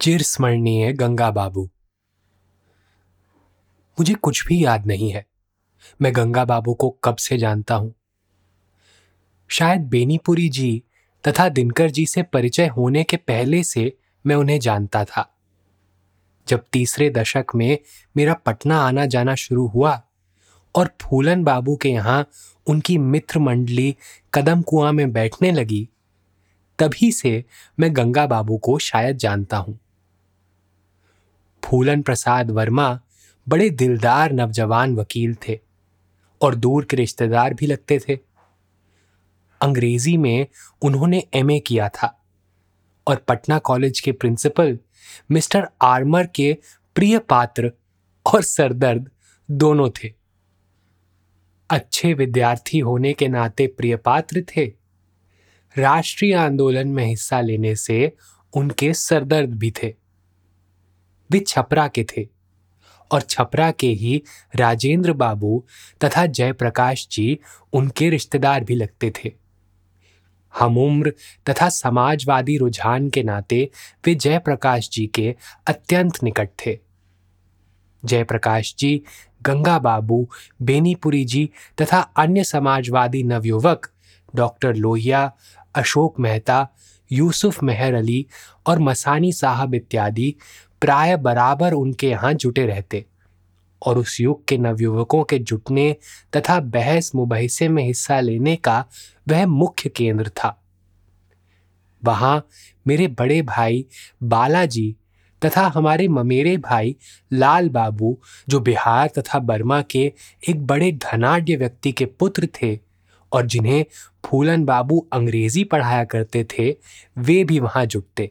चिर स्मरणीय गंगा बाबू। मुझे कुछ भी याद नहीं है। मैं गंगा बाबू को कब से जानता हूँ? शायद बेनीपुरी जी तथा दिनकर जी से परिचय होने के पहले से मैं उन्हें जानता था। जब तीसरे दशक में मेरा पटना आना जाना शुरू हुआ और फूलन बाबू के यहाँ उनकी मित्र मंडली कदम कुआँ में बैठने लगी, तभी से मैं गंगा बाबू को शायद जानता हूँ। फूलन प्रसाद वर्मा बड़े दिलदार नवजवान वकील थे और दूर के रिश्तेदार भी लगते थे। अंग्रेज़ी में उन्होंने एमए किया था और पटना कॉलेज के प्रिंसिपल मिस्टर आर्मर के प्रिय पात्र और सरदर्द दोनों थे। अच्छे विद्यार्थी होने के नाते प्रिय पात्र थे। राष्ट्रीय आंदोलन में हिस्सा लेने से उनके सरदर्द भी थे। वे छपरा के थे। और छपरा के ही राजेंद्र बाबू तथा जयप्रकाश जी उनके रिश्तेदार भी लगते थे। हम उम्र तथा समाजवादी रुझान के नाते वे जयप्रकाश जी के अत्यंत निकट थे। जयप्रकाश जी, गंगा बाबू, बेनीपुरी जी तथा अन्य समाजवादी नवयुवक डॉक्टर लोहिया, अशोक मेहता यूसुफ मेहर अली और मसानी साहब इत्यादि प्राय बराबर उनके यहाँ जुटे रहते और उस युग के नवयुवकों के जुटने तथा बहस मुबहसे में हिस्सा लेने का वह मुख्य केंद्र था। वहाँ मेरे बड़े भाई बालाजी तथा हमारे ममेरे भाई लाल बाबू, जो बिहार तथा बर्मा के एक बड़े धनाढ़ व्यक्ति के पुत्र थे और जिन्हें फूलन बाबू अंग्रेज़ी पढ़ाया करते थे, वे भी वहाँ जुटते।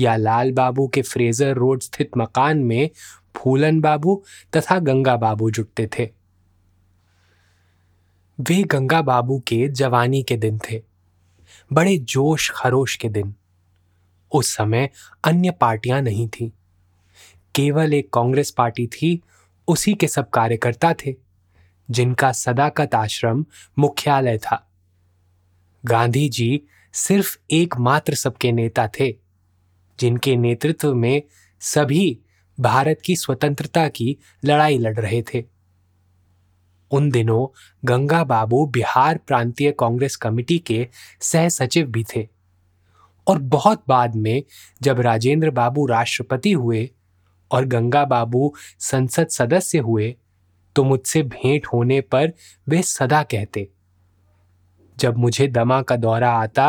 या लाल बाबू के फ्रेजर रोड स्थित मकान में फूलन बाबू तथा गंगा बाबू जुटते थे। वे गंगा बाबू के जवानी के दिन थे। बड़े जोश खरोश के दिन। उस समय अन्य पार्टियाँ नहीं थीं। केवल एक कांग्रेस पार्टी थी, उसी के सब कार्यकर्ता थे। जिनका सदाकत आश्रम मुख्यालय था। गांधी जी सिर्फ़ एकमात्र सबके नेता थे, जिनके नेतृत्व में सभी भारत की स्वतंत्रता की लड़ाई लड़ रहे थे। उन दिनों गंगा बाबू बिहार प्रांतीय कांग्रेस कमेटी के सह सचिव भी थे और बहुत बाद में जब राजेंद्र बाबू राष्ट्रपति हुए और गंगा बाबू संसद सदस्य हुए तो मुझसे भेंट होने पर वे सदा कहते। जब मुझे दमा का दौरा आता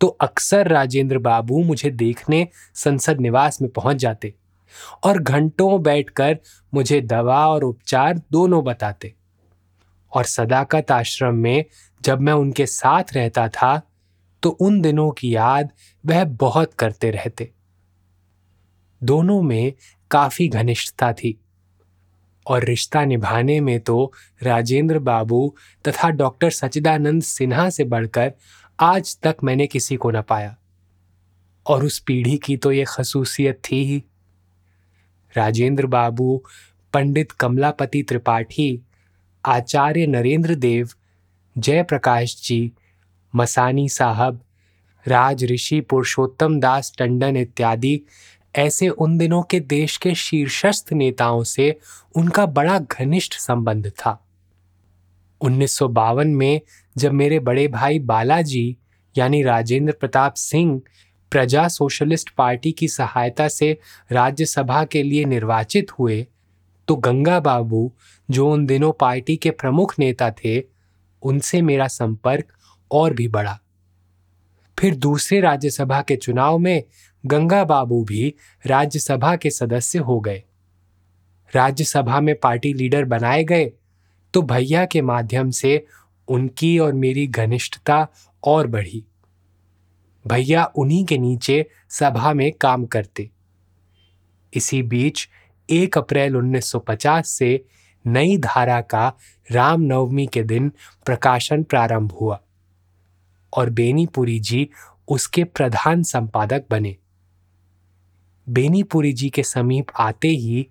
तो अक्सर राजेंद्र बाबू मुझे देखने संसद निवास में पहुँच जाते और घंटों बैठकर मुझे दवा और उपचार दोनों बताते। और सदाकत आश्रम में जब मैं उनके साथ रहता था तो उन दिनों की याद वह बहुत करते रहते। दोनों में काफ़ी घनिष्ठता थी। और रिश्ता निभाने में तो राजेंद्र बाबू तथा डॉक्टर सचिदानंद सिन्हा से बढ़कर आज तक मैंने किसी को न पाया। और उस पीढ़ी की तो ये खसूसियत थी ही। राजेंद्र बाबू, पंडित कमलापति त्रिपाठी, आचार्य नरेंद्र देव, जयप्रकाश जी, मसानी साहब, राज ऋषि पुरुषोत्तम दास टंडन इत्यादि ऐसे उन दिनों के देश के शीर्षस्थ नेताओं से उनका बड़ा घनिष्ठ संबंध था। उन्नीस सौ बावन में जब मेरे बड़े भाई बालाजी, यानी राजेंद्र प्रताप सिंह, प्रजा सोशलिस्ट पार्टी की सहायता से राज्यसभा के लिए निर्वाचित हुए तो गंगा बाबू, जो उन दिनों पार्टी के प्रमुख नेता थे, उनसे मेरा संपर्क और भी बढ़ा। फिर दूसरे राज्यसभा के चुनाव में गंगा बाबू भी राज्यसभा के सदस्य हो गए। राज्यसभा में पार्टी लीडर बनाए गए तो भैया के माध्यम से उनकी और मेरी घनिष्ठता और बढ़ी। भैया उन्हीं के नीचे सभा में काम करते। इसी बीच एक अप्रैल 1950 से नई धारा का रामनवमी के दिन प्रकाशन प्रारंभ हुआ। और बेनीपुरी जी उसके प्रधान संपादक बने। बेनीपुरी जी के समीप आते ही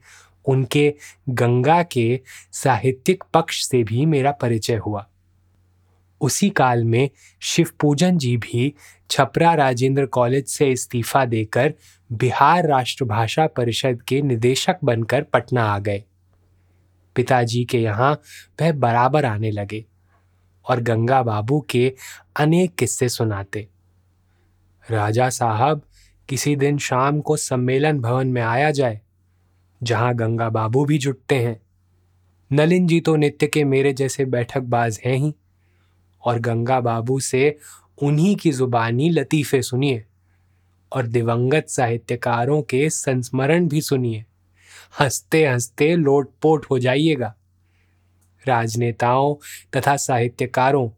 उनके गंगा के साहित्यिक पक्ष से भी मेरा परिचय हुआ। उसी काल में शिवपूजन जी भी छपरा राजेंद्र कॉलेज से इस्तीफा देकर बिहार राष्ट्रभाषा परिषद के निदेशक बनकर पटना आ गए। पिताजी के यहाँ वह बराबर आने लगे। और गंगा बाबू के अनेक किस्से सुनाते। राजा साहब, किसी दिन शाम को सम्मेलन भवन में आया जाए, जहाँ गंगा बाबू भी जुटते हैं। नलिन जी तो नित्य के मेरे जैसे बैठक बाज हैं ही, और गंगा बाबू से उन्हीं की जुबानी लतीफ़े सुनिए, और दिवंगत साहित्यकारों के संस्मरण भी सुनिए। हँसते हँसते लोटपोट हो जाइएगा। राजनेताओं तथा साहित्यकारों,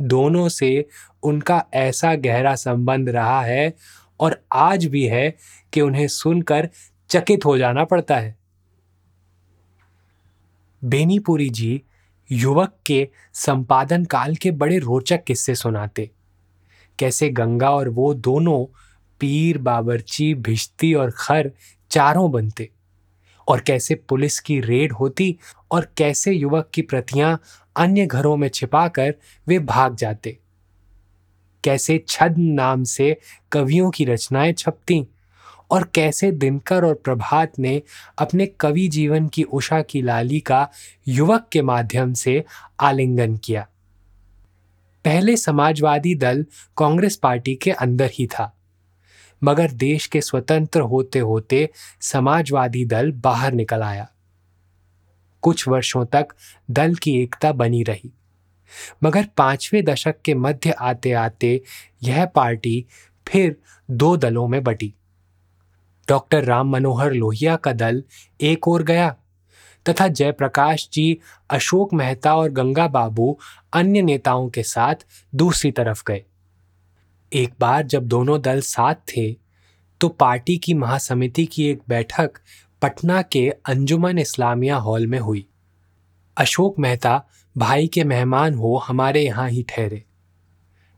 दोनों से उनका ऐसा गहरा संबंध रहा है और आज भी है कि उन्हें सुनकर चकित हो जाना पड़ता है। बेनीपुरी जी युवक के संपादन काल के बड़े रोचक किस्से सुनाते। कैसे गंगा और वो दोनों पीर बाबरची भिश्ती और खर चारों बनते। और कैसे पुलिस की रेड होती और कैसे युवक की प्रतियाँ अन्य घरों में छिपाकर वे भाग जाते। कैसे छद नाम से कवियों की रचनाएँ छपती और कैसे दिनकर और प्रभात ने अपने कवि जीवन की उषा की लाली का युवक के माध्यम से आलिंगन किया। पहले समाजवादी दल कांग्रेस पार्टी के अंदर ही था। मगर देश के स्वतंत्र होते होते समाजवादी दल बाहर निकल आया। कुछ वर्षों तक दल की एकता बनी रही। मगर पाँचवें दशक के मध्य आते आते यह पार्टी फिर दो दलों में बटी। डॉक्टर राम मनोहर लोहिया का दल एक ओर गया तथा जयप्रकाश जी, अशोक मेहता और गंगा बाबू अन्य नेताओं के साथ दूसरी तरफ़ गए। एक बार जब दोनों दल साथ थे तो पार्टी की महासमिति की एक बैठक पटना के अंजुमन इस्लामिया हॉल में हुई। अशोक मेहता, भाई के मेहमान हो, हमारे यहाँ ही ठहरे।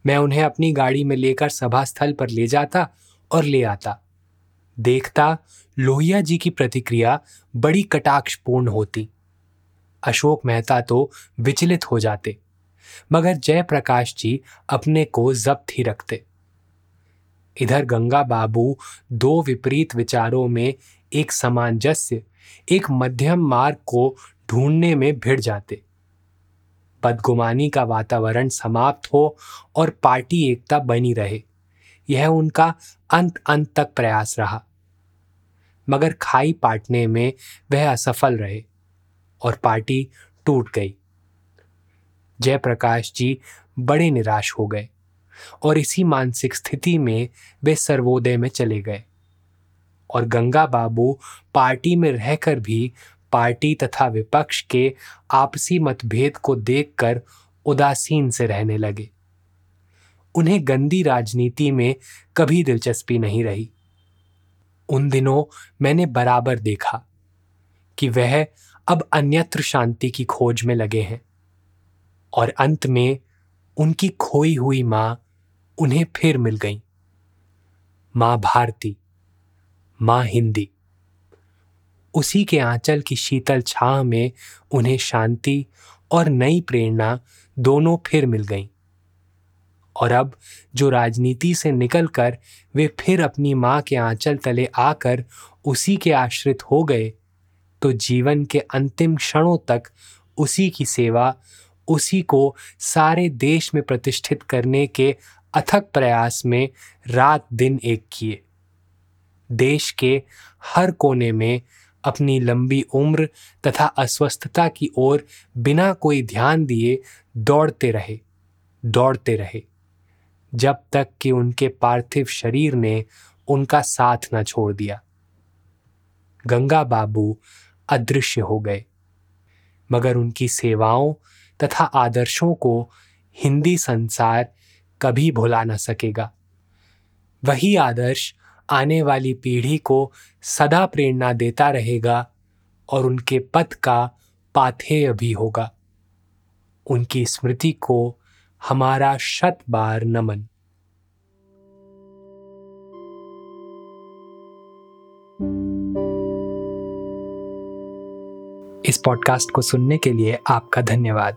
मैं उन्हें अपनी गाड़ी में लेकर सभा स्थल पर ले जाता और ले आता। देखता, लोहिया जी की प्रतिक्रिया बड़ी कटाक्षपूर्ण होती। अशोक मेहता तो विचलित हो जाते, मगर जयप्रकाश जी अपने को जब्त ही रखते। इधर गंगा बाबू दो विपरीत विचारों में एक सामंजस्य, एक मध्यम मार्ग को ढूँढने में भिड़ जाते। बदगुमानी का वातावरण समाप्त हो और पार्टी एकता बनी रहे। यह उनका अंत अंत तक प्रयास रहा। मगर खाई पाटने में वह असफल रहे और पार्टी टूट गई। जयप्रकाश जी बड़े निराश हो गए। और इसी मानसिक स्थिति में वे सर्वोदय में चले गए। और गंगा बाबू पार्टी में रहकर भी पार्टी तथा विपक्ष के आपसी मतभेद को देखकर उदासीन से रहने लगे। उन्हें गंदी राजनीति में कभी दिलचस्पी नहीं रही। उन दिनों मैंने बराबर देखा कि वह अब अन्यत्र शांति की खोज में लगे हैं और अंत में उनकी खोई हुई माँ उन्हें फिर मिल गई। माँ भारती, माँ हिंदी। उसी के आंचल की शीतल छाह में उन्हें शांति और नई प्रेरणा दोनों फिर मिल गईं। और अब जो राजनीति से निकलकर वे फिर अपनी माँ के आंचल तले आकर उसी के आश्रित हो गए तो जीवन के अंतिम क्षणों तक उसी की सेवा, उसी को सारे देश में प्रतिष्ठित करने के अथक प्रयास में रात दिन एक किए। देश के हर कोने में अपनी लंबी उम्र तथा अस्वस्थता की ओर बिना कोई ध्यान दिए दौड़ते रहे दौड़ते रहे, जब तक कि उनके पार्थिव शरीर ने उनका साथ न छोड़ दिया। गंगा बाबू अदृश्य हो गए, मगर उनकी सेवाओं तथा आदर्शों को हिंदी संसार कभी भुला न सकेगा। वही आदर्श आने वाली पीढ़ी को सदा प्रेरणा देता रहेगा और उनके पथ का पाथेय भी होगा। उनकी स्मृति को हमारा शत बार नमन। इस पॉडकास्ट को सुनने के लिए आपका धन्यवाद।